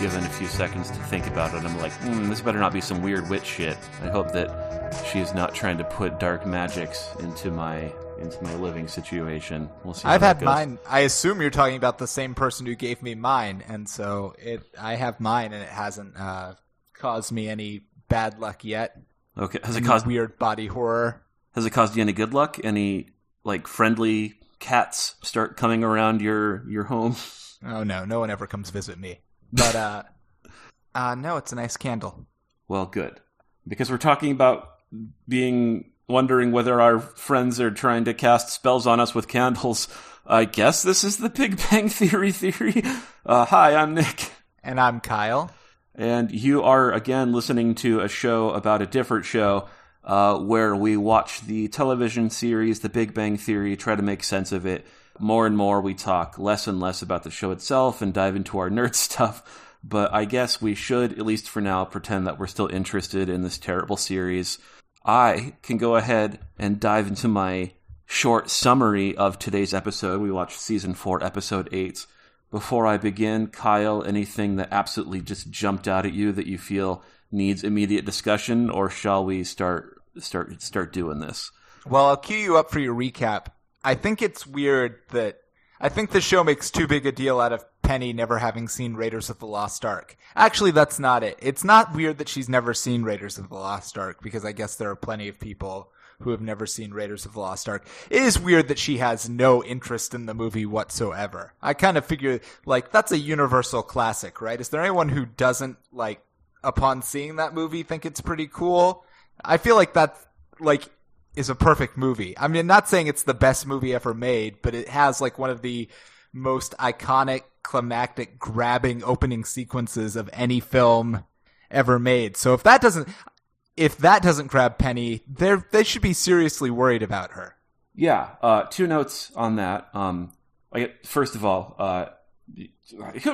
Given a few seconds to think about it, I'm like, mm, this better not be some weird witch shit. I hope that she is not trying to put dark magics into my into my living situation. We'll see. I've had goes. mine. I assume you're talking about the same person who gave me mine, and so it. I have mine, and it hasn't uh, caused me any bad luck yet. Okay, has it caused weird body horror? has it caused you any good luck? Any like friendly cats start coming around your your home? Oh no, no one ever comes visit me. But uh, uh, no, it's a nice candle. Well, good. Because we're talking about being wondering whether our friends are trying to cast spells on us with candles. I guess this is the Big Bang Theory theory. Uh, hi, I'm Nick. And I'm Kyle. And you are again listening to a show about a different show uh, where we watch the television series The Big Bang Theory, try to make sense of it. More and more, we talk less and less about the show itself and dive into our nerd stuff. But I guess we should, at least for now, pretend that we're still interested in this terrible series. I can go ahead and dive into my short summary of today's episode. We watched season 4, episode 8. Before I begin, Kyle, anything that absolutely just jumped out at you that you feel needs immediate discussion, or shall we start start start doing this? Well, I'll cue you up for your recap. I think it's weird that I think the show makes too big a deal out of Penny never having seen Raiders of the Lost Ark. Actually, that's not it. It's not weird that she's never seen Raiders of the Lost Ark because I guess there are plenty of people who have never seen Raiders of the Lost Ark. It is weird that she has no interest in the movie whatsoever. I kind of figure like that's a universal classic, right? Is there anyone who doesn't like upon seeing that movie think it's pretty cool? I feel like that like is a perfect movie. I mean, not saying it's the best movie ever made, but it has like one of the most iconic, climactic, grabbing opening sequences of any film ever made. So if that doesn't, if that doesn't grab Penny, they they should be seriously worried about her. Yeah, uh, two notes on that. Um, first of all, uh,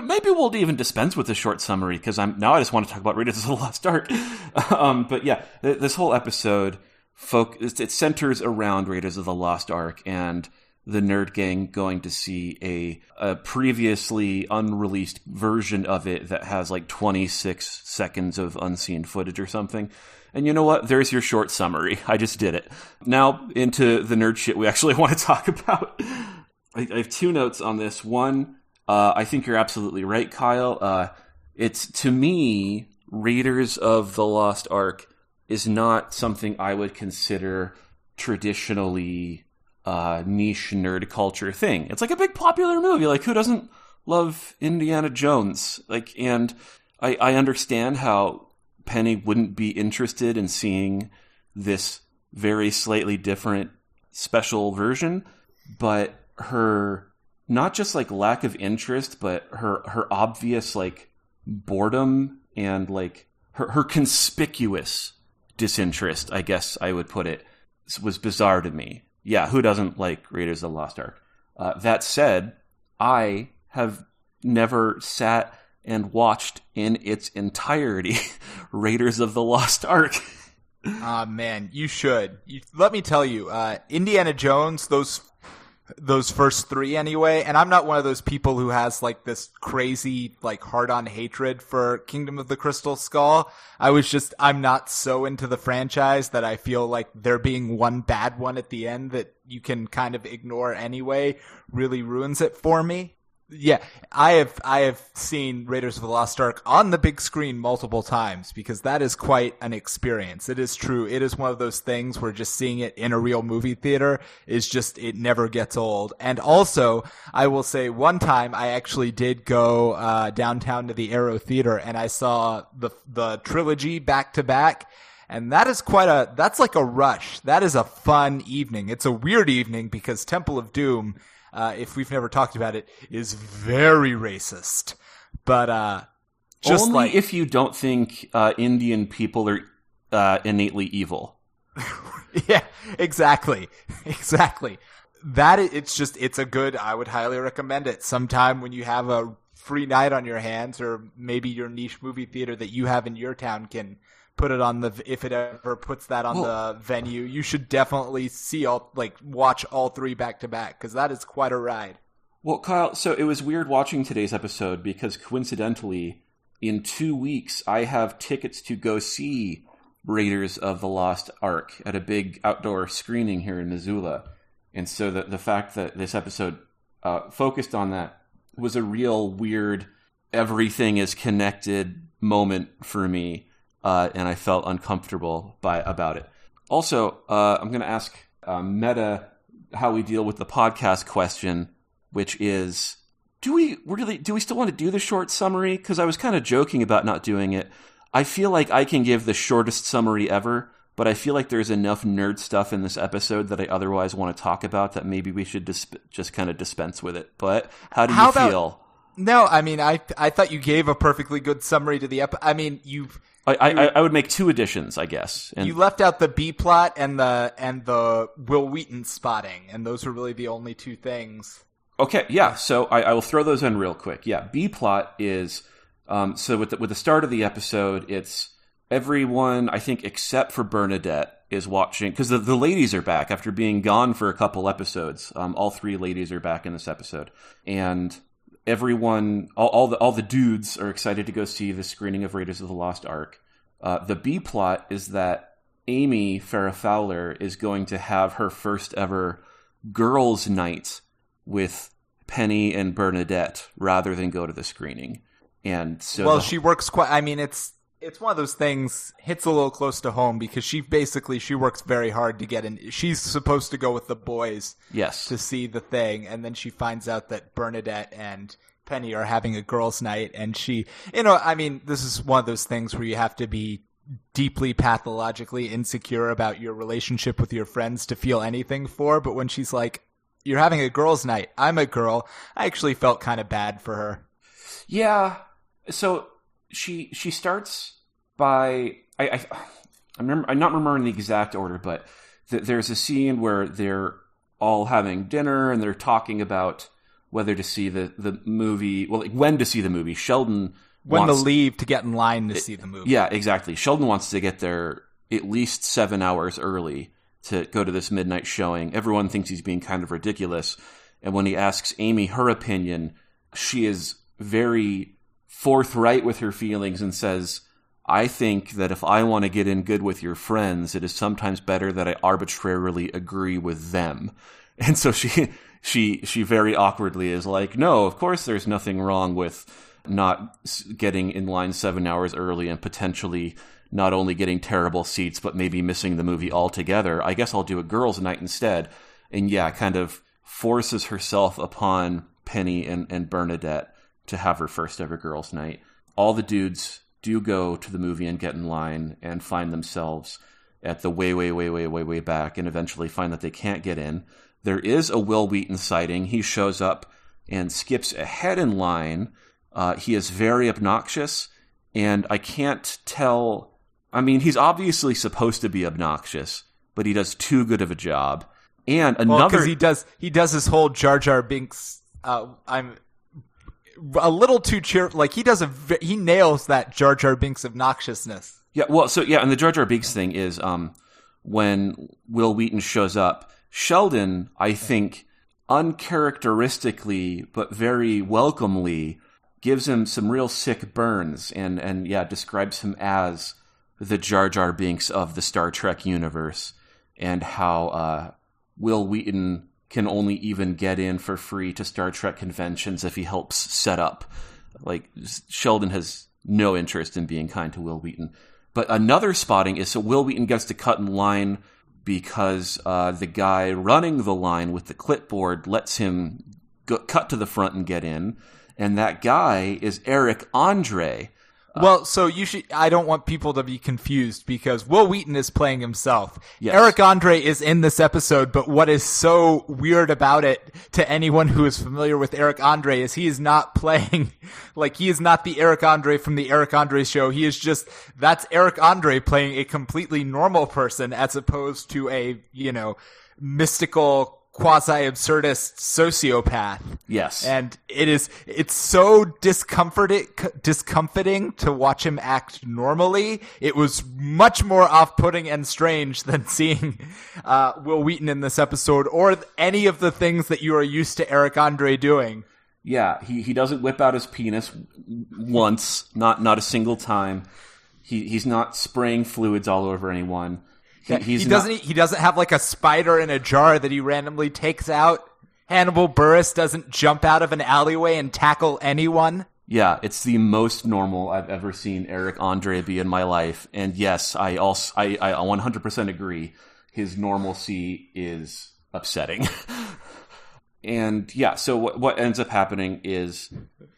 maybe we'll even dispense with the short summary because I'm now I just want to talk about Raiders of the Lost Ark. um, but yeah, th- this whole episode folk it centers around Raiders of the Lost Ark and the nerd gang going to see a, a previously unreleased version of it that has like 26 seconds of unseen footage or something. And you know what? There's your short summary. I just did it. Now into the nerd shit we actually want to talk about. I, have two notes on this. One, uh, I think you're absolutely right, Kyle. Uh, it's to me, Raiders of the Lost Ark is not something I would consider traditionally uh, niche nerd culture thing. It's like a big popular movie. Like who doesn't love Indiana Jones? Like, and I, I understand how Penny wouldn't be interested in seeing this very slightly different special version, but her not just like lack of interest, but her her obvious like boredom and like her her conspicuous disinterest, I guess I would put it, was bizarre to me. Yeah, who doesn't like Raiders of the Lost Ark? Uh, that said, I have never sat and watched in its entirety Raiders of the Lost Ark. Ah man, you should. You, let me tell you, uh, Indiana Jones, those those first three anyway. And I'm not one of those people who has like this crazy like hard on hatred for Kingdom of the Crystal Skull. I was just I'm not so into the franchise that I feel like there being one bad one at the end that you can kind of ignore anyway really ruins it for me. Yeah, I have I have seen Raiders of the Lost Ark on the big screen multiple times because that is quite an experience. It is true. It is one of those things where just seeing it in a real movie theater is just it never gets old. And also, I will say one time I actually did go uh, downtown to the Arrow Theater and I saw the the trilogy back to back. And that is quite a, that's like a rush. That is a fun evening. It's a weird evening because Temple of Doom uh, if we've never talked about it, is very racist. But uh, just Only like if you don't think uh, Indian people are uh, innately evil. yeah, exactly, exactly. That it's just it's a good. I would highly recommend it. Sometime when you have a free night on your hands, or maybe your niche movie theater that you have in your town can put it on the if it ever puts that on Well- the venue, you should definitely see all like watch all three back to back because that is quite a ride. Well, Kyle, so it was weird watching today's episode because coincidentally, in two weeks, I have tickets to go see Raiders of the Lost Ark at a big outdoor screening here in Missoula. And so the, the fact that this episode uh, focused on that was a real weird, everything is connected moment for me. Uh, and I felt uncomfortable by about it. Also, uh, I'm going to ask uh, Meta how we deal with the podcast question which is do we really do we still want to do the short summary because i was kind of joking about not doing it i feel like i can give the shortest summary ever but i feel like there's enough nerd stuff in this episode that i otherwise want to talk about that maybe we should disp- just kind of dispense with it but how do you about- feel No, I mean I I thought you gave a perfectly good summary to the ep. I mean you I, I, I would make two additions i guess and you left out the B plot and the and the Wil Wheaton spotting, and those were really the only two things. Okay, yeah. So I, I will throw those in real quick. Yeah, B plot is um, so with the, with the start of the episode, it's everyone I think except for Bernadette is watching because the, the ladies are back after being gone for a couple episodes. Um, all three ladies are back in this episode, and everyone, all, all the all the dudes are excited to go see the screening of Raiders of the Lost Ark. Uh, the B plot is that Amy Farrah Fowler is going to have her first ever girls' night with Penny and Bernadette rather than go to the screening. And so, well, the- she works quite. I mean, it's it's one of those things hits a little close to home because she basically she works very hard to get in. She's supposed to go with the boys yes, to see the thing, and then she finds out that Bernadette and Penny are having a girls' night, and she, you know, I mean, this is one of those things where you have to be deeply pathologically insecure about your relationship with your friends to feel anything for. But when she's like, "You're having a girls' night," I'm a girl. I actually felt kind of bad for her. yeah. So she she starts by I, I I remember I'm not remembering the exact order, but th- there's a scene where they're all having dinner and they're talking about whether to see the the movie. Well, like when to see the movie. Sheldon When wants to leave to get in line to see the movie. Yeah, exactly. Sheldon wants to get there at least seven hours early to go to this midnight showing. Everyone thinks he's being kind of ridiculous. And when he asks Amy her opinion, she is very forthright with her feelings and says, I think that if I want to get in good with your friends, it is sometimes better that I arbitrarily agree with them. And so she she she very awkwardly is like, "No, of course there's nothing wrong with not getting in line 7 hours early and potentially not only getting terrible seats but maybe missing the movie altogether. I guess I'll do a girls night instead." And yeah, kind of forces herself upon Penny and, and Bernadette to have her first ever girls' night. All the dudes do go to the movie and get in line and find themselves at the way, way, way, way, way, way back and eventually find that they can't get in. There is a Wil Wheaton sighting. He shows up and skips ahead in line. Uh, he is very obnoxious, and I can't tell. I mean, he's obviously supposed to be obnoxious, but he does too good of a job. And another, because he does he does his whole Jar Jar Binks. Uh, I'm a little too cheer. Like he does a he nails that Jar Jar Binks obnoxiousness. Yeah, well, so yeah, and the Jar Jar Binks thing is um, when Wil Wheaton shows up, Sheldon, I think, uncharacteristically but very welcomely, gives him some real sick burns, and and yeah, describes him as the Jar Jar Binks of the Star Trek universe, and how uh, Wil Wheaton can only even get in for free to Star Trek conventions if he helps set up. Like Sheldon has no interest in being kind to Wil Wheaton. But another spotting is so Wil Wheaton gets to cut in line because uh, the guy running the line with the clipboard lets him go, cut to the front and get in. And that guy is Eric Andre. Uh, well, so you should. I don't want people to be confused because Wil Wheaton is playing himself. Yes. Eric Andre is in this episode, but what is so weird about it to anyone who is familiar with Eric Andre is he is not playing like he is not the Eric Andre from the Eric Andre show. He is just that's Eric Andre playing a completely normal person as opposed to a you know mystical quasi absurdist sociopath. Yes. And it is it's so discomforting discomforting to watch him act normally. It was much more off-putting and strange than seeing uh, Wil Wheaton in this episode or any of the things that you are used to Eric Andre doing. Yeah, he, he doesn't whip out his penis once, not not a single time. He he's not spraying fluids all over anyone. He, he's he not- doesn't he doesn't have like a spider in a jar that he randomly takes out. Hannibal Buress doesn't jump out of an alleyway and tackle anyone. Yeah, it's the most normal I've ever seen Eric Andre be in my life. And yes, I also I, I 100% agree. His normalcy is upsetting. and yeah, so what what ends up happening is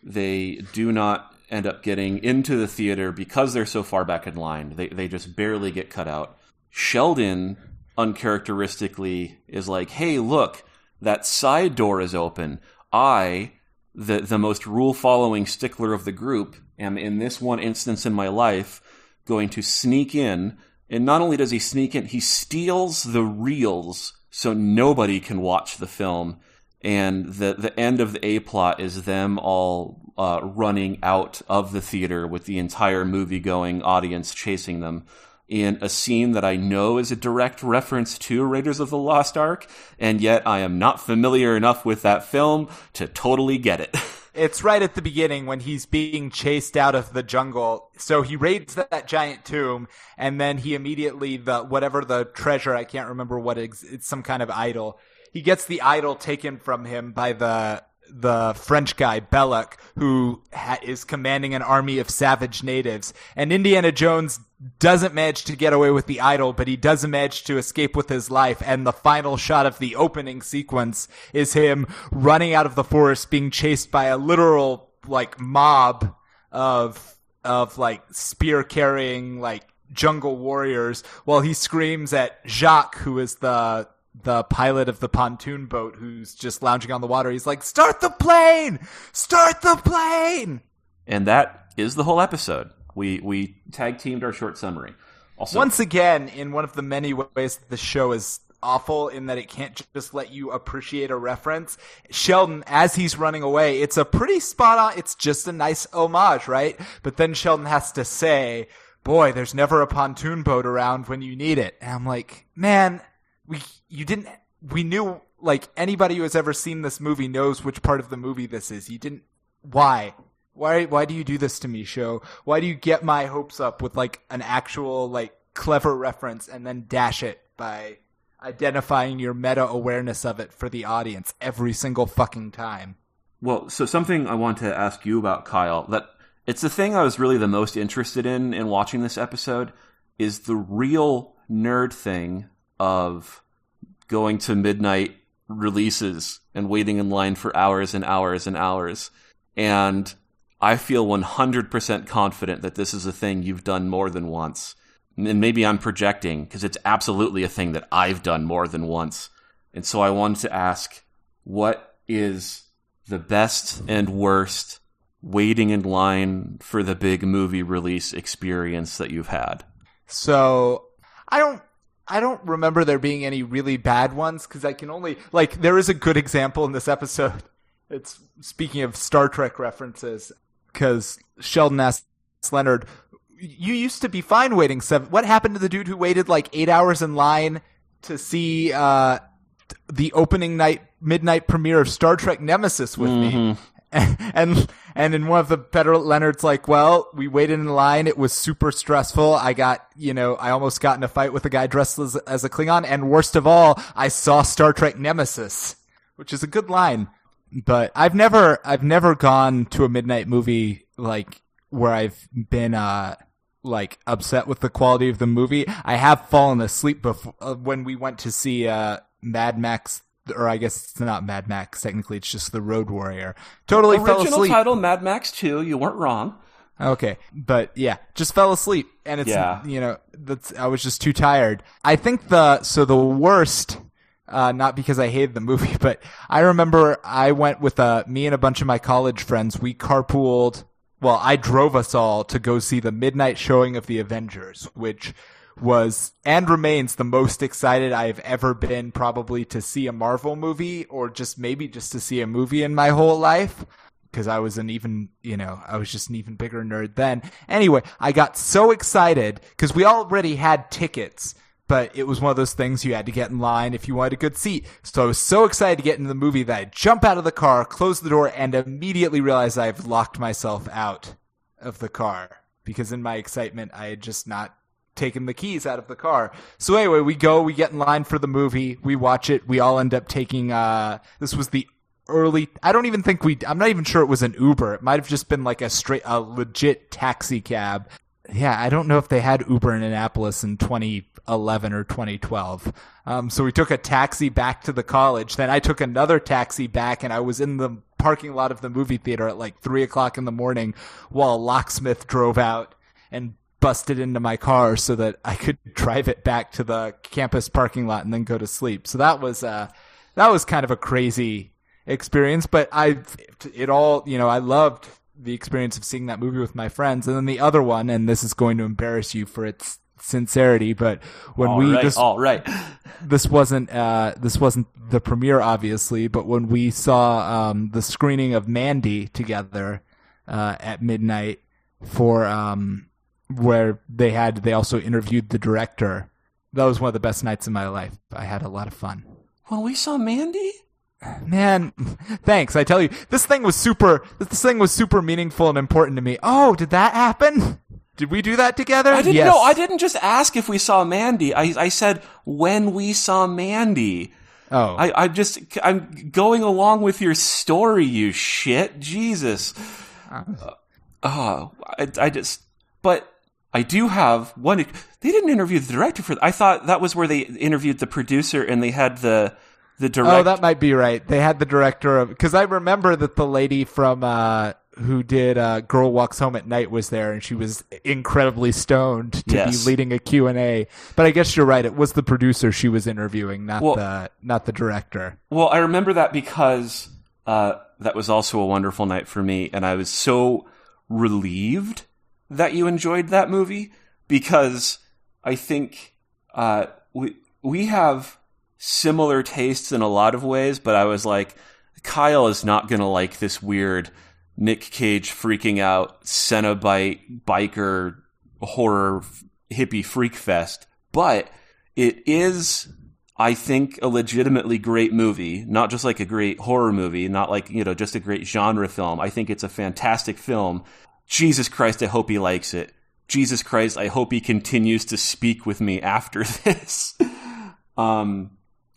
they do not end up getting into the theater because they're so far back in line. They they just barely get cut out. Sheldon uncharacteristically is like, "Hey, look, that side door is open. I, the the most rule following stickler of the group, am in this one instance in my life going to sneak in. And not only does he sneak in, he steals the reels so nobody can watch the film. And the the end of the A plot is them all uh, running out of the theater with the entire movie going audience chasing them in a scene that I know is a direct reference to Raiders of the Lost Ark, and yet I am not familiar enough with that film to totally get it. It's right at the beginning when he's being chased out of the jungle. So he raids that giant tomb, and then he immediately the whatever the treasure I can't remember what it is, it's some kind of idol. He gets the idol taken from him by the the French guy Belloq, who ha- is commanding an army of savage natives. And Indiana Jones doesn't manage to get away with the idol, but he does manage to escape with his life. And the final shot of the opening sequence is him running out of the forest, being chased by a literal like mob of of like spear carrying like jungle warriors, while he screams at Jock, who is the the pilot of the pontoon boat who's just lounging on the water. He's like, "Start the plane! Start the plane!" and that is the whole episode. We we tag teamed our short summary. Also, Once again, in one of the many ways the show is awful in that it can't just let you appreciate a reference. Sheldon, as he's running away, it's a pretty spot on. It's just a nice homage, right? But then Sheldon has to say, "Boy, there's never a pontoon boat around when you need it." And I'm like, man, we you didn't. We knew like anybody who has ever seen this movie knows which part of the movie this is. You didn't. Why? Why why do you do this to me, show? Why do you get my hopes up with like an actual like clever reference and then dash it by identifying your meta awareness of it for the audience every single fucking time? well, so something I want to ask you about, Kyle. That it's the thing I was really the most interested in in watching this episode is the real nerd thing of going to midnight releases and waiting in line for hours and hours and hours. And I feel 100% confident that this is a thing you've done more than once. And maybe I'm projecting because it's absolutely a thing that I've done more than once. And so I wanted to ask what is the best and worst waiting in line for the big movie release experience that you've had? So I don't I don't remember there being any really bad ones because I can only like there is a good example in this episode. It's speaking of Star Trek references because Sheldon asks Leonard, "You used to be fine waiting seven. What happened to the dude who waited like eight hours in line to see uh, the opening night midnight premiere of Star Trek Nemesis with me?" and and in one of the better Leonard's like, well, we waited in line. It was super stressful. I got, you know, I almost got in a fight with a guy dressed as, as a Klingon. And worst of all, I saw Star Trek Nemesis, which is a good line. But I've never, I've never gone to a midnight movie like where I've been, uh, like upset with the quality of the movie. I have fallen asleep before uh, when we went to see, uh, Mad Max or I guess it's not Mad Max. Technically, it's just the Road Warrior. Totally fell Original asleep. title Mad Max 2, you weren't wrong. Okay, but yeah, just fell asleep, and it's Yeah. you know that's I was just too tired. I think the so the worst. Uh, not because I hated the movie, but I remember I went with uh, me and a bunch of my college friends. We carpooled. Well, I drove us all to go see the midnight showing of the Avengers, which was and remains the most excited I've ever been probably to see a Marvel movie or just maybe just to see a movie in my whole life because I was an even, you know, I was just an even bigger nerd then. Anyway, I got so excited because we already had tickets, but it was one of those things you had to get in line if you wanted a good seat. So I was so excited to get into the movie that I jump out of the car, close the door, and immediately realize I've locked myself out of the car because in my excitement, I had just not taken the keys out of the car. So anyway, we go, we get in line for the movie, we watch it, we all end up taking, uh, this was the early, I don't even think we, I'm not even sure it was an Uber. It might have just been like a straight, a legit taxi cab. Yeah, I don't know if they had Uber in Annapolis in 2011 or 2012. Um, so we took a taxi back to the college. Then I took another taxi back and I was in the parking lot of the movie theater at like three o'clock in the morning while locksmith drove out and busted into my car so that I could drive it back to the campus parking lot and then go to sleep. So that was, uh, that was kind of a crazy experience, but I, it all, you know, I loved the experience of seeing that movie with my friends. And then the other one, and this is going to embarrass you for its sincerity, but when all we right, this, all right. this wasn't uh, this wasn't the premiere, obviously, but when we saw um, the screening of Mandy together uh, at midnight for um, where they had they also interviewed the director. That was one of the best nights of my life. I had a lot of fun. When we saw Mandy, Man, thanks. I tell you, this thing was super. This thing was super meaningful and important to me. Oh, did that happen? Did we do that together? I didn't yes. know. I didn't just ask if we saw Mandy. I I said when we saw Mandy. Oh, I I just I'm going along with your story. You shit, Jesus. Uh, oh, I, I just. But I do have one. They didn't interview the director for. I thought that was where they interviewed the producer and they had the the director. Oh, that might be right. They had the director of because I remember that the lady from uh, who did uh, Girl Walks Home at Night was there, and she was incredibly stoned to Yes. be leading a Q and A. But I guess you're right. It was the producer she was interviewing, not Well- the not the director. Well, I remember that because uh, that was also a wonderful night for me, and I was so relieved that you enjoyed that movie because I think uh, we we have similar tastes in a lot of ways, but I was like, Kyle is not gonna like this weird Nick Cage freaking out Cenobite biker horror hippie freak fest, but it is I think a legitimately great movie, not just like a great horror movie, not like, you know, just a great genre film. I think it's a fantastic film. Jesus Christ, I hope he likes it. Jesus Christ, I hope he continues to speak with me after this. um,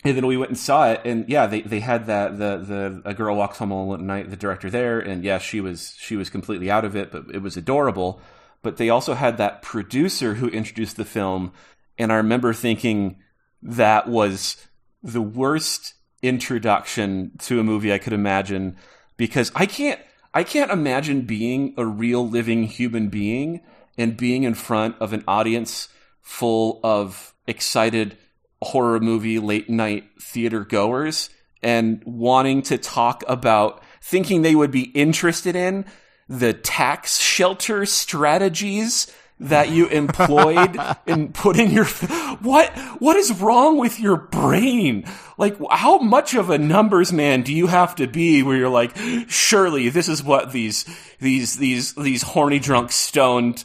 and then we went and saw it, and yeah, they, they had that the the a girl walks home alone at night, the director there, and yeah, she was she was completely out of it, but it was adorable. But they also had that producer who introduced the film, and I remember thinking that was the worst introduction to a movie I could imagine because I can't I can't imagine being a real living human being and being in front of an audience full of excited horror movie late night theater goers and wanting to talk about thinking they would be interested in the tax shelter strategies that you employed in putting your what what is wrong with your brain? Like how much of a numbers man do you have to be where you're like surely this is what these these these these horny drunk stoned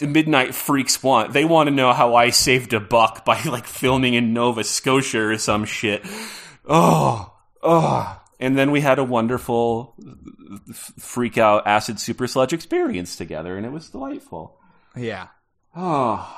midnight freaks want. They want to know how i saved a buck by like filming in nova scotia or some shit. Oh oh. And then we had a wonderful freak out acid super sludge experience together and it was delightful Yeah. Oh,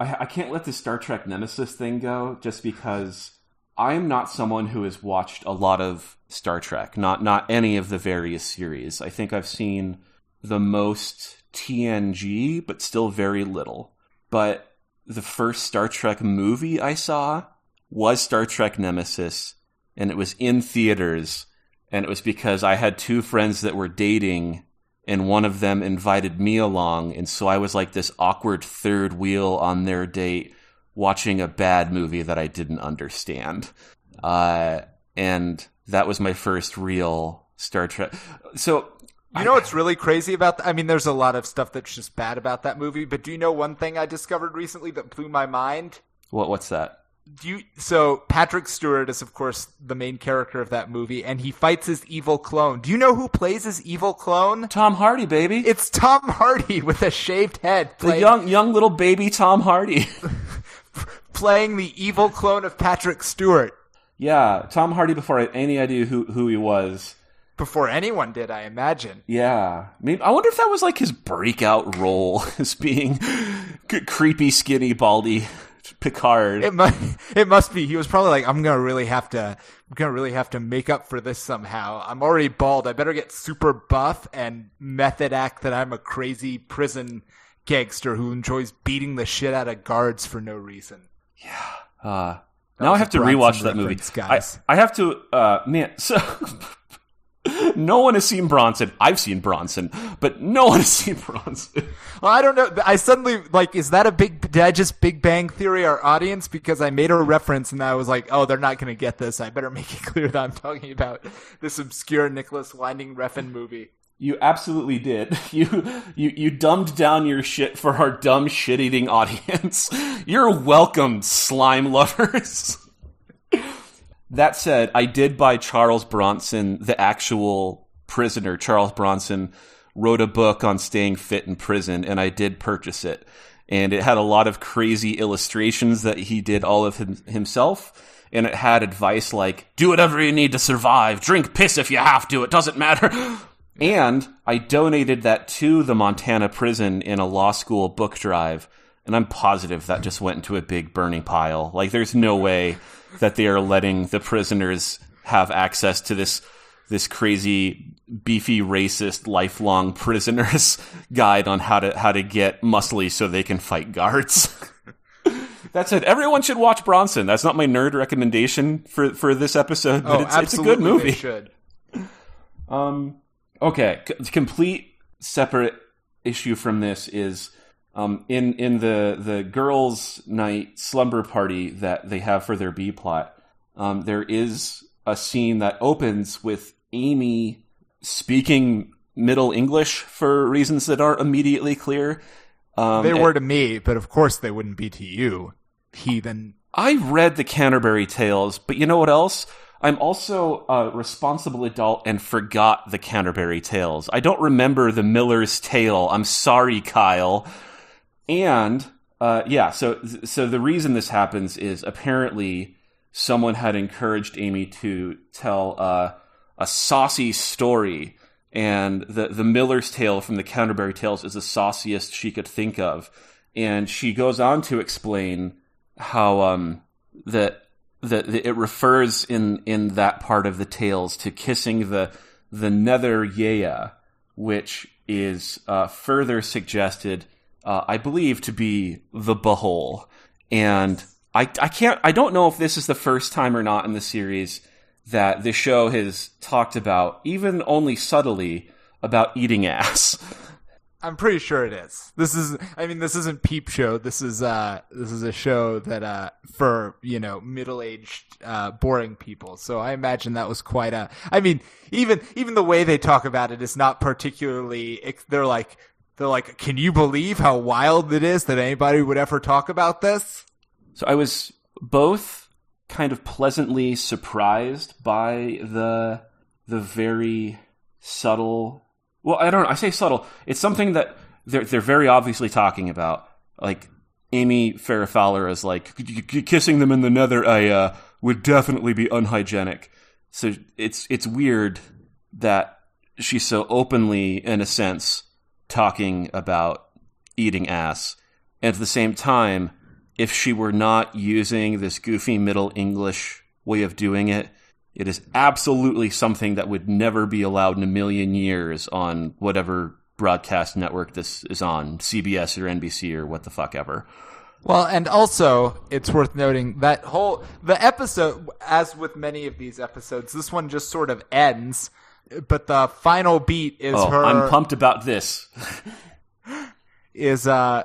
I, I can't let the Star Trek Nemesis thing go just because I'm not someone who has watched a lot of Star Trek, not not any of the various series. I think I've seen the most TNG, but still very little. But the first Star Trek movie I saw was Star Trek Nemesis, and it was in theaters, and it was because I had two friends that were dating and one of them invited me along and so i was like this awkward third wheel on their date watching a bad movie that i didn't understand uh, and that was my first real star trek so You know what's really crazy about that? I mean, there's a lot of stuff that's just bad about that movie, but do you know one thing I discovered recently that blew my mind? What what's that? Do you so Patrick Stewart is of course the main character of that movie and he fights his evil clone. Do you know who plays his evil clone? Tom Hardy, baby. It's Tom Hardy with a shaved head the young young little baby Tom Hardy. playing the evil clone of Patrick Stewart yeah, Tom Hardy before I had any idea who who he was. before anyone did, I imagine. Yeah, maybe I wonder if that was like his breakout role as being creepy, skinny, baldy Picard. It must it must be. He was probably like, I'm gonna really have to I'm gonna really have to make up for this somehow. I'm already bald. I better get super buff and method act that I'm a crazy prison gangster who enjoys beating the shit out of guards for no reason. Yeah. Uh, now I have to rewatch that movie. guys. I, I have to, uh, man. So no one has seen Bronson. I've seen Bronson, but no one has seen Bronson. Well, I don't know. I suddenly like, is that a big? Did I just Big Bang Theory our audience because I made a reference and I was like, oh, they're not going to get this. I better make it clear that I'm talking about this obscure Nicolas Winding Refn movie. You absolutely did. You you you dumbed down your shit for our dumb shit eating audience. You're welcome, slime lovers. That said, I did buy Charles Bronson, the actual prisoner. Charles Bronson wrote a book on staying fit in prison, and I did purchase it. And it had a lot of crazy illustrations that he did all of him, himself. And it had advice like, do whatever you need to survive, drink piss if you have to, it doesn't matter. And I donated that to the Montana prison in a law school book drive. And I'm positive that just went into a big burning pile. Like, there's no way that they are letting the prisoners have access to this this crazy beefy racist lifelong prisoners guide on how to how to get muscly so they can fight guards. That's it. Everyone should watch Bronson. That's not my nerd recommendation for for this episode, but Oh, it's, it's a good movie. should. Um, okay, C- complete separate issue from this is um, in in the the girls' night slumber party that they have for their B plot. Um, there is a scene that opens with Amy speaking Middle English for reasons that aren't immediately clear. Um, They were to me, but of course they wouldn't be to you, heathen. I read the Canterbury Tales, but you know what else? I'm also a responsible adult and forgot the Canterbury Tales. I don't remember the Miller's Tale. I'm sorry, Kyle. And uh, yeah, so so the reason this happens is apparently someone had encouraged Amy to tell uh, a saucy story, and the the Miller's Tale from the Canterbury Tales is the sauciest she could think of. And she goes on to explain how um that that it refers in in that part of the tales to kissing the the nether ye, which is uh, further suggested, uh, I believe, to be the behole. And I I can't I don't know if this is the first time or not in the series that the show has talked about, even only subtly, about eating ass. I'm pretty sure it is. This is I mean this isn't peep show. This is uh this is a show that uh for, you know, middle-aged uh boring people. So I imagine that was quite a I mean, even even the way they talk about it is not particularly they're like they're like, "Can you believe how wild it is that anybody would ever talk about this?" So I was both kind of pleasantly surprised by the the very subtle. Well, I don't know. I say subtle. It's something that they're they're very obviously talking about. Like Amy Farrah Fowler is like "K- k- kissing them in the nether. I uh, would definitely be unhygienic. So it's it's weird that she's so openly, in a sense, talking about eating ass, and at the same time, if she were not using this goofy Middle English way of doing it, it is absolutely something that would never be allowed in a million years on whatever broadcast network this is on, CBS or NBC or what the fuck ever. Well, and also it's worth noting that whole the episode, as with many of these episodes, this one just sort of ends, but the final beat is Oh, her I'm pumped about this. is uh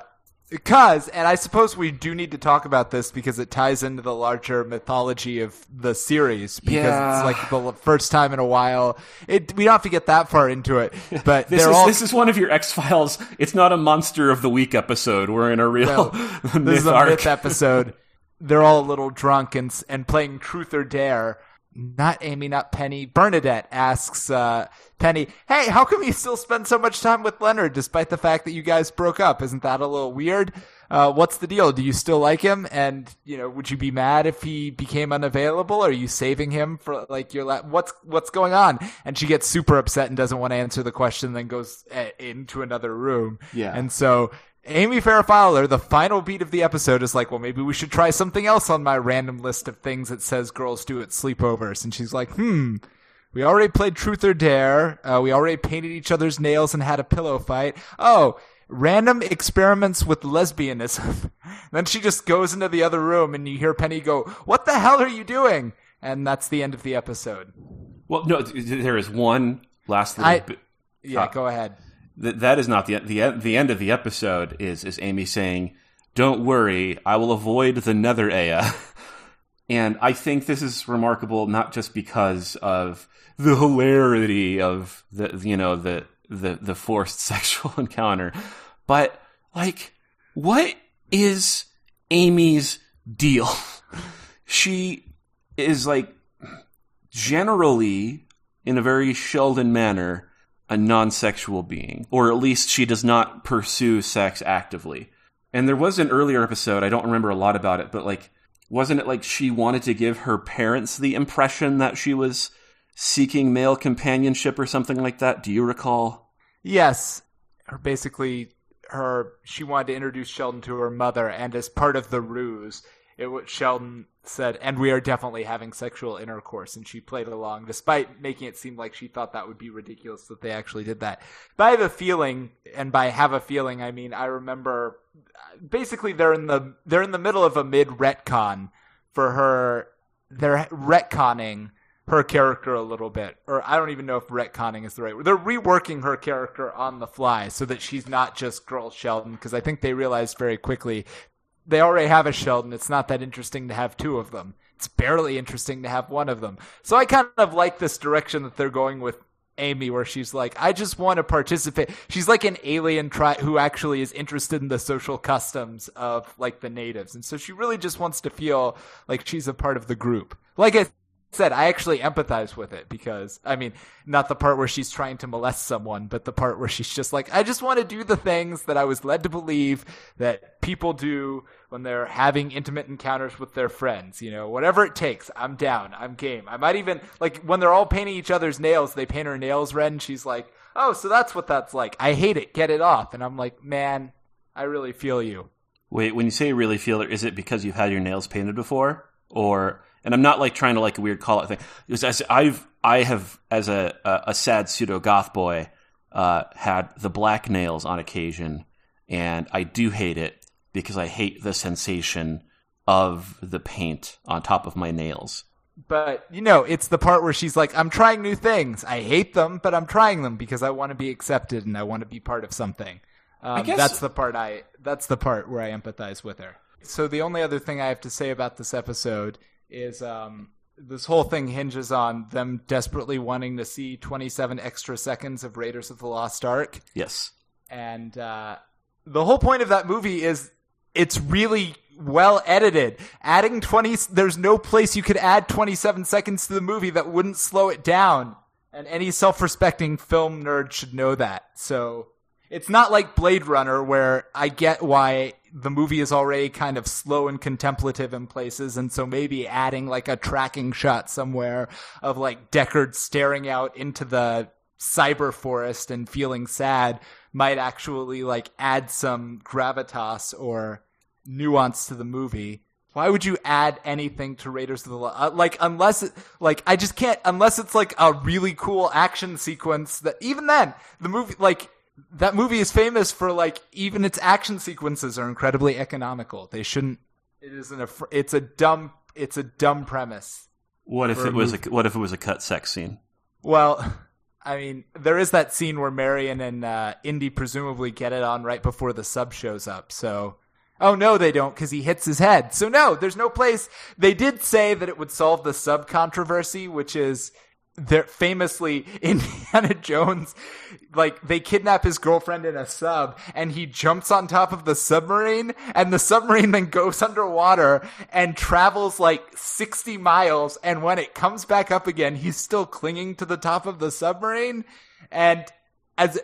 Because, and I suppose we do need to talk about this because it ties into the larger mythology of the series. Because Yeah. it's like the first time in a while. It we don't have to get that far into it, but This is all this is one of your X Files. It's not a monster of the week episode. We're in a real This myth is a arc. myth episode. They're all a little drunk and and playing truth or dare. Not aiming not Penny. Bernadette asks uh, Penny, "Hey, how come you still spend so much time with Leonard despite the fact that you guys broke up? Isn't that a little weird? Uh, what's the deal? Do you still like him? And you know, would you be mad if he became unavailable? Are you saving him for like your la- what's what's going on?" And she gets super upset and doesn't want to answer the question. Then goes uh, into another room. Yeah. and so Amy Farrah Fowler, the final beat of the episode, is like, well, maybe we should try something else on my random list of things that says girls do at sleepovers. And she's like, hmm, we already played Truth or Dare. Uh, we already painted each other's nails and had a pillow fight. Oh, random experiments with lesbianism. then she just goes into the other room and you hear Penny go, what the hell are you doing? And that's the end of the episode. Well, no, there is one last little I- bit. Yeah, Uh, go ahead. Th- that is not the the the end of the episode. Is is Amy saying, "Don't worry, I will avoid the Nether Ye." and I think this is remarkable, not just because of the hilarity of the you know the the the forced sexual encounter, but like, what is Amy's deal? she is like generally in a very Sheldon manner a non-sexual being, or at least she does not pursue sex actively. And there was an earlier episode, I don't remember a lot about it, but like, wasn't it like she wanted to give her parents the impression that she was seeking male companionship or something like that? Do you recall? Yes, her basically her she wanted to introduce Sheldon to her mother, and as part of the ruse, it was Sheldon said, "And we are definitely having sexual intercourse," and she played along, despite making it seem like she thought that would be ridiculous that they actually did that. But I have a feeling, and by have a feeling, I mean I remember basically they're in the they're in the middle of a mid retcon for her. They're retconning her character a little bit, or I don't even know if retconning is the right word. They're reworking her character on the fly so that she's not just girl Sheldon, because I think they realized very quickly they already have a Sheldon. It's not that interesting to have two of them. It's barely interesting to have one of them. So I kind of like this direction that they're going with Amy, where she's like, I just want to participate. She's like an alien tri- who actually is interested in the social customs of like the natives. And so she really just wants to feel like she's a part of the group. Like I said, I actually empathize with it because, I mean, not the part where she's trying to molest someone, but the part where she's just like, I just want to do the things that I was led to believe that people do when they're having intimate encounters with their friends. You know, whatever it takes, I'm down. I'm game. I might even, like, when they're all painting each other's nails, they paint her nails red and she's like, oh, so that's what that's like. I hate it. Get it off. And I'm like, man, I really feel you. Wait, when you say really feel it, is it because you've had your nails painted before, or? And I'm not like trying to like a weird call out thing. Because as I've I have as a a, a sad pseudo goth boy uh, had the black nails on occasion, and I do hate it because I hate the sensation of the paint on top of my nails. But you know, it's the part where she's like, "I'm trying new things. I hate them, but I'm trying them because I want to be accepted and I want to be part of something." Um, guess- that's the part I. That's the part where I empathize with her. So the only other thing I have to say about this episode is um, this whole thing hinges on them desperately wanting to see 27 extra seconds of Raiders of the Lost Ark Yes. and uh, the whole point of that movie is it's really well edited. Adding 20, there's no place you could add 27 seconds to the movie that wouldn't slow it down. And any self-respecting film nerd should know that. So it's not like Blade Runner where I get why the movie is already kind of slow and contemplative in places. And so maybe adding like a tracking shot somewhere of like Deckard staring out into the cyber forest and feeling sad might actually like add some gravitas or nuance to the movie. Why would you add anything to Raiders of the Lost? Uh, like unless it, like I just can't unless it's like a really cool action sequence that even then the movie like that movie is famous for like even its action sequences are incredibly economical. They shouldn't. It isn't a. It's a dumb. It's a dumb premise. What if it was a what if it was a cut sex scene? Well, I mean, there is that scene where Marion and uh, Indy presumably get it on right before the sub shows up. So Oh no, they don't because he hits his head. So no, there's no place. They did say that it would solve the sub controversy, which is they're famously Indiana Jones, like they kidnap his girlfriend in a sub and he jumps on top of the submarine and the submarine then goes underwater and travels like 60 miles. And when it comes back up again, he's still clinging to the top of the submarine. And as,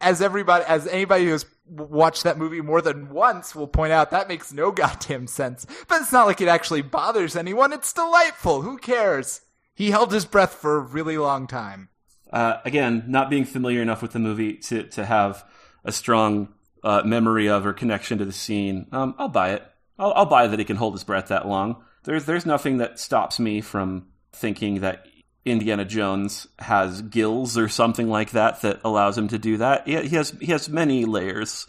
as everybody, as anybody who's watched that movie more than once will point out that makes no goddamn sense. But it's not like it actually bothers anyone. It's delightful. Who cares? He held his breath for a really long time. Uh, again, not being familiar enough with the movie to, to have a strong uh, memory of or connection to the scene, um, I'll buy it. I'll, I'll buy that he can hold his breath that long. There's there's nothing that stops me from thinking that Indiana Jones has gills or something like that that allows him to do that. He, he has he has many layers.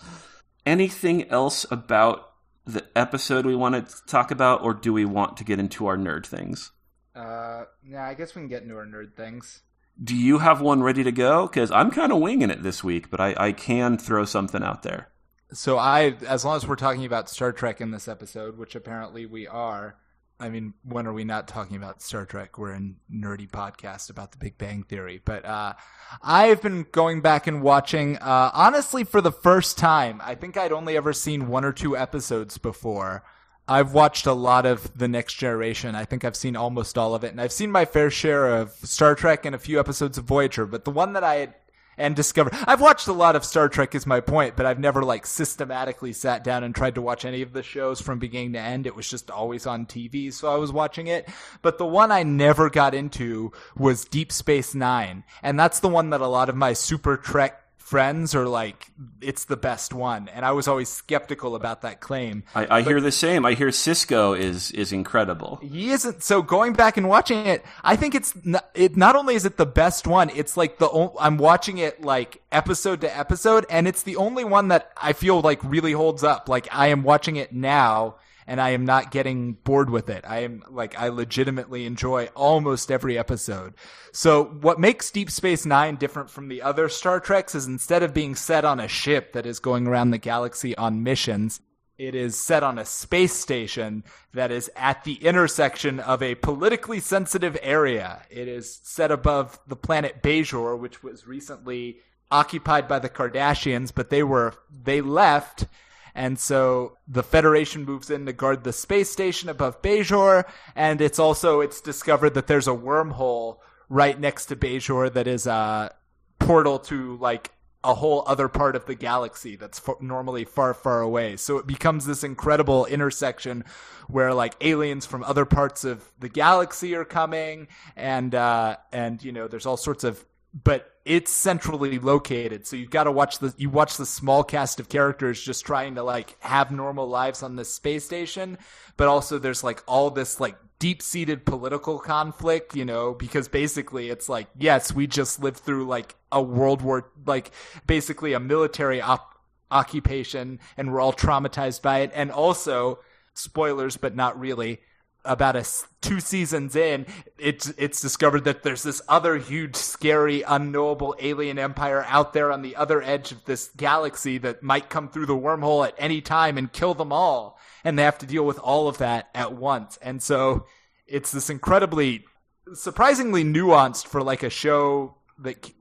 Anything else about the episode we want to talk about, or do we want to get into our nerd things? Uh, yeah, I guess we can get into our nerd things. Do you have one ready to go? Because I'm kind of winging it this week, but I, I can throw something out there. So I, as long as we're talking about Star Trek in this episode, which apparently we are, I mean, when are we not talking about Star Trek? We're in nerdy podcast about the Big Bang Theory. But uh, I've been going back and watching, uh, honestly, for the first time. I think I'd only ever seen one or two episodes before. I've watched a lot of The Next Generation. I think I've seen almost all of it. And I've seen my fair share of Star Trek and a few episodes of Voyager. But the one that I had and discovered. I've watched a lot of Star Trek is my point, but I've never like systematically sat down and tried to watch any of the shows from beginning to end. It was just always on TV, so I was watching it. But the one I never got into was Deep Space Nine, and that's the one that a lot of my Super Trek friends are like it's the best one. And i was always skeptical about that claim. I, I hear the same. I hear Sisko is is incredible. He isn't. So going back and watching it i think it's not, it not only is it the best one it's like the i'm watching it like episode to episode and it's the only one that i feel like really holds up. Like i am watching it now and I am not getting bored with it. I am like, I legitimately enjoy almost every episode. So what makes Deep Space Nine different from the other Star Treks is instead of being set on a ship that is going around the galaxy on missions, it is set on a space station that is at the intersection of a politically sensitive area. It is set above the planet Bajor, which was recently occupied by the Cardassians, but they were, they left and so the Federation moves in to guard the space station above Bajor, and it's also it's discovered that there's a wormhole right next to Bajor that is a portal to like a whole other part of the galaxy that's f- normally far, far away. So it becomes this incredible intersection where like aliens from other parts of the galaxy are coming, and uh, and you know there's all sorts of but it's centrally located so you've got to watch the you watch the small cast of characters just trying to like have normal lives on this space station but also there's like all this like deep-seated political conflict you know because basically it's like yes we just lived through like a world war like basically a military op- occupation and we're all traumatized by it and also spoilers but not really about a two seasons in, it's it's discovered that there's this other huge, scary, unknowable alien empire out there on the other edge of this galaxy that might come through the wormhole at any time and kill them all, and they have to deal with all of that at once. And so it's this incredibly, surprisingly nuanced for like a show that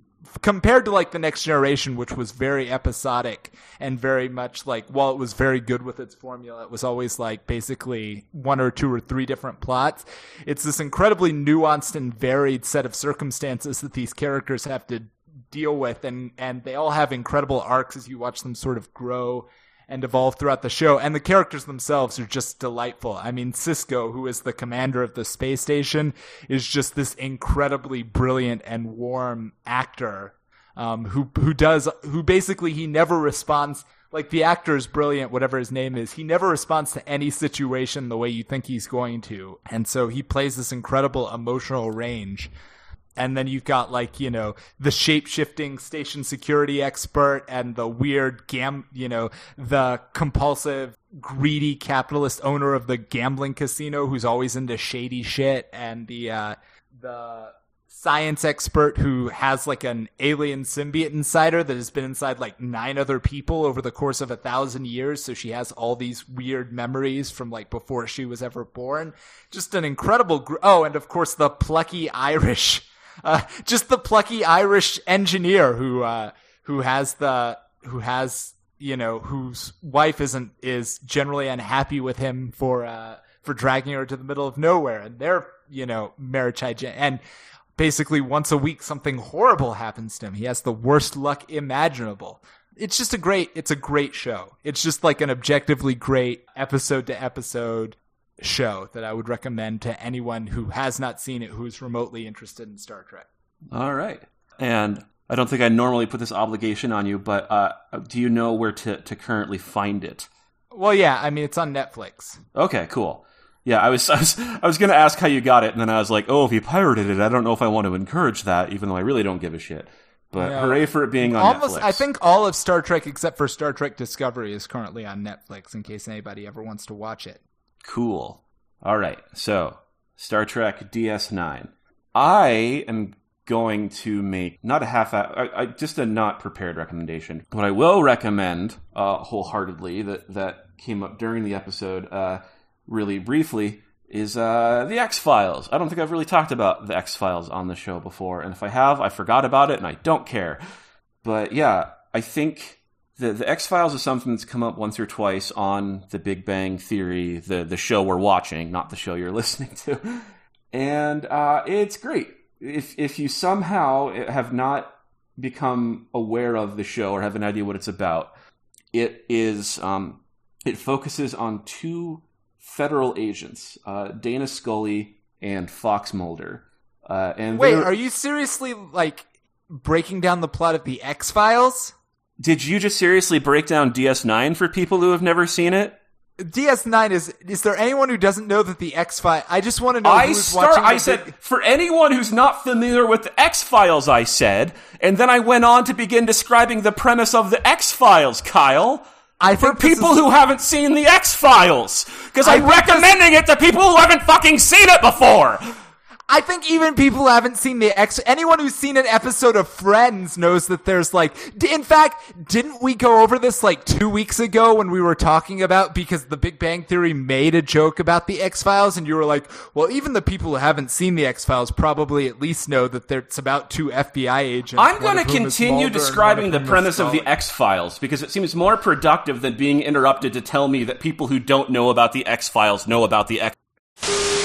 compared to like the next generation which was very episodic and very much like while it was very good with its formula it was always like basically one or two or three different plots. It's this incredibly nuanced and varied set of circumstances that these characters have to deal with and and they all have incredible arcs as you watch them sort of grow and evolve throughout the show. And the characters themselves are just delightful. I mean, Sisko, who is the commander of the space station, is just this incredibly brilliant and warm actor. Um, who who does who basically he never responds like the actor is brilliant whatever his name is he never responds to any situation the way you think he's going to and so he plays this incredible emotional range and then you've got like you know the shape shifting station security expert and the weird gam you know the compulsive greedy capitalist owner of the gambling casino who's always into shady shit and the uh the science expert who has like an alien symbiote inside her that has been inside like nine other people over the course of a thousand years. So she has all these weird memories from like before she was ever born. Just an incredible. Gr- oh, and of course the plucky Irish, uh, just the plucky Irish engineer who, uh, who has the, who has, you know, whose wife isn't, is generally unhappy with him for, uh, for dragging her to the middle of nowhere and their, you know, marriage hygiene. And basically once a week something horrible happens to him. He has the worst luck imaginable. It's just a great it's a great show. It's just like an objectively great episode to episode show that I would recommend to anyone who has not seen it who's remotely interested in Star Trek. All right. And I don't think I normally put this obligation on you, but uh, do you know where to, to currently find it? Well, yeah, I mean it's on Netflix. Okay, cool. Yeah, I was I was I was gonna ask how you got it, and then I was like, oh, if you pirated it, I don't know if I want to encourage that, even though I really don't give a shit. But Yeah. hooray for it being on Almost Netflix. I think all of Star Trek except for Star Trek Discovery is currently on Netflix in case anybody ever wants to watch it. Cool. All right. So, Star Trek DS9. I am going to make not a half, I, I, just a not prepared recommendation. What I will recommend uh, wholeheartedly that that came up during the episode, uh, really briefly, is uh, the X Files. I don't think I've really talked about the X Files on the show before, and if I have, I forgot about it, and I don't care. But yeah, I think the the X Files is something that's come up once or twice on the Big Bang Theory, the the show we're watching, not the show you're listening to, and uh, it's great. If if you somehow have not become aware of the show or have an idea what it's about, it is um, it focuses on two federal agents, uh, Dana Scully and Fox Mulder. Uh, and Wait, are you seriously like breaking down the plot of the X Files? Did you just seriously break down DS9 for people who have never seen it? DS9 is. Is there anyone who doesn't know that the X Files? I just want to know. I who's start. watching I said big- for anyone who's not familiar with the X Files. I said, and then I went on to begin describing the premise of the X Files. Kyle, I for people is- who haven't seen the X Files, because I'm think this- recommending it to people who haven't fucking seen it before. I think even people who haven't seen the X, anyone who's seen an episode of Friends knows that there's like, d- in fact, didn't we go over this like two weeks ago when we were talking about, because the Big Bang Theory made a joke about the X Files and you were like, well, even the people who haven't seen the X Files probably at least know that it's about two FBI agents. I'm going to continue Mulder and one describing the premise of the X Files because it seems more productive than being interrupted to tell me that people who don't know about the X Files know about the X.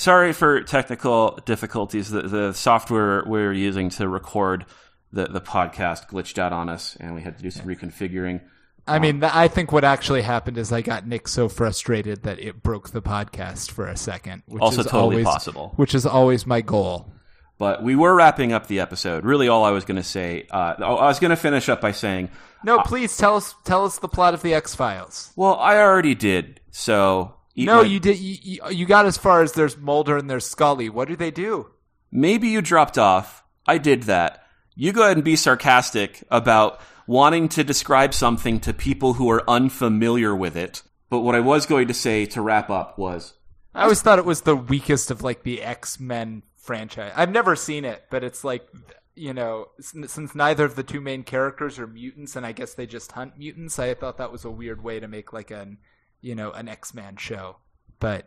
Sorry for technical difficulties. The, the software we're using to record the, the podcast glitched out on us, and we had to do some reconfiguring. I mean, th- I think what actually happened is I got Nick so frustrated that it broke the podcast for a second. Which Also is totally always, possible. Which is always my goal. But we were wrapping up the episode. Really, all I was going to say, uh, I was going to finish up by saying, No, please tell us tell us the plot of the X Files. well, I already did. So No, my- you did. You, you, got as far as there's Mulder and there's Scully. What do they do? Maybe you dropped off. I did that. You go ahead and be sarcastic about wanting to describe something to people who are unfamiliar with it. But what I was going to say to wrap up was I always thought it was the weakest of like the X Men franchise. I've never seen it, but it's like you know, since neither of the two main characters are mutants, and I guess they just hunt mutants. I thought that was a weird way to make like an you know an X Man show. But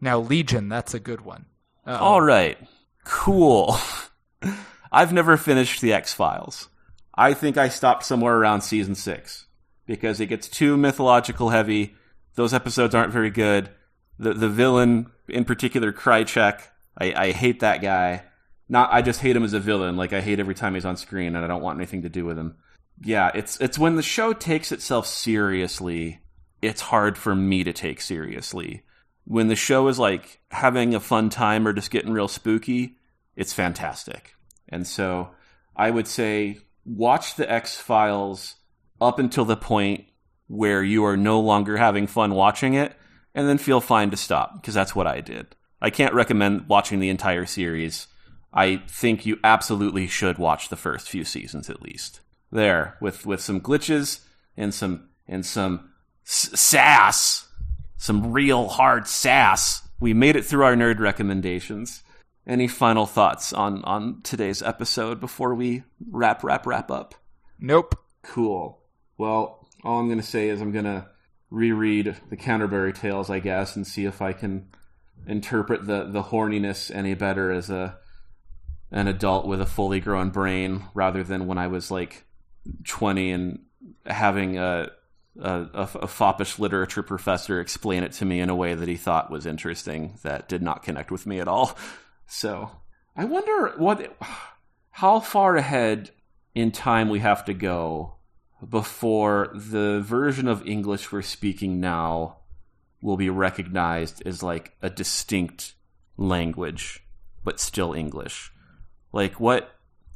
now Legion, that's a good one. Uh-oh. All right. Cool. I've never finished the X Files. I think I stopped somewhere around season six because it gets too mythological heavy. Those episodes aren't very good. The the villain, in particular, Krychek, I, I hate that guy. Not I just hate him as a villain. Like I hate every time he's on screen, and I don't want anything to do with him. Yeah, it's it's when the show takes itself seriously, it's hard for me to take seriously when the show is like having a fun time or just getting real spooky, it's fantastic. And so I would say watch the X Files up until the point where you are no longer having fun watching it, and then feel fine to stop, because that's what I did. I can't recommend watching the entire series. I think you absolutely should watch the first few seasons at least. There, with with some glitches and some and some s- sass some real hard sass. We made it through our nerd recommendations. any final thoughts on on today's episode before we wrap wrap wrap up? Nope. Cool. Well, all I'm going to say is I'm going to reread the Canterbury Tales, I guess, and see if I can interpret the the horniness any better as a an adult with a fully grown brain rather than when I was like 20 and having a a, a, foppish literature professor explain it to me in a way that he thought was interesting that did not connect with me at all. So I wonder what, how far ahead in time we have to go before the version of English we're speaking now will be recognized as like a distinct language, but still English. Like what,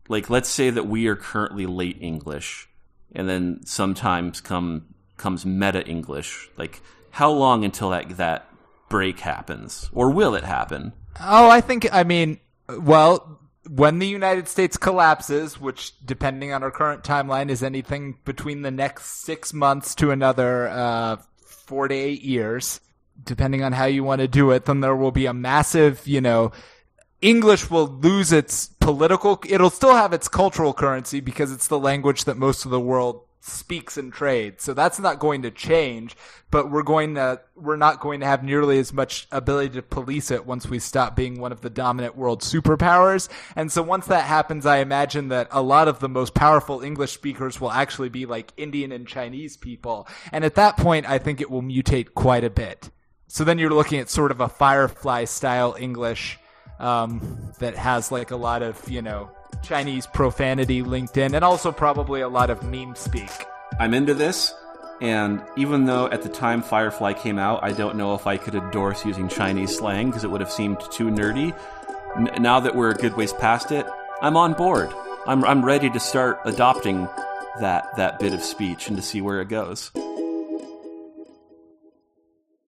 like let's say that we are currently late English, and then sometimes come comes meta English. Like how long until that that break happens, or will it happen? Oh, I think I mean, well, when the United States collapses, which depending on our current timeline is anything between the next six months to another uh, four to eight years, depending on how you want to do it, then there will be a massive, you know, English will lose its political, it'll still have its cultural currency because it's the language that most of the world speaks and trades. So that's not going to change, but we're going to, we're not going to have nearly as much ability to police it once we stop being one of the dominant world superpowers. And so once that happens, I imagine that a lot of the most powerful English speakers will actually be like Indian and Chinese people. And at that point, I think it will mutate quite a bit. So then you're looking at sort of a Firefly style English, um, that has like a lot of, you know, Chinese profanity linked in, and also probably a lot of meme speak. I'm into this, and even though at the time Firefly came out, I don't know if I could endorse using Chinese slang because it would have seemed too nerdy. N- now that we're a good ways past it, I'm on board. I'm, I'm ready to start adopting that that bit of speech and to see where it goes.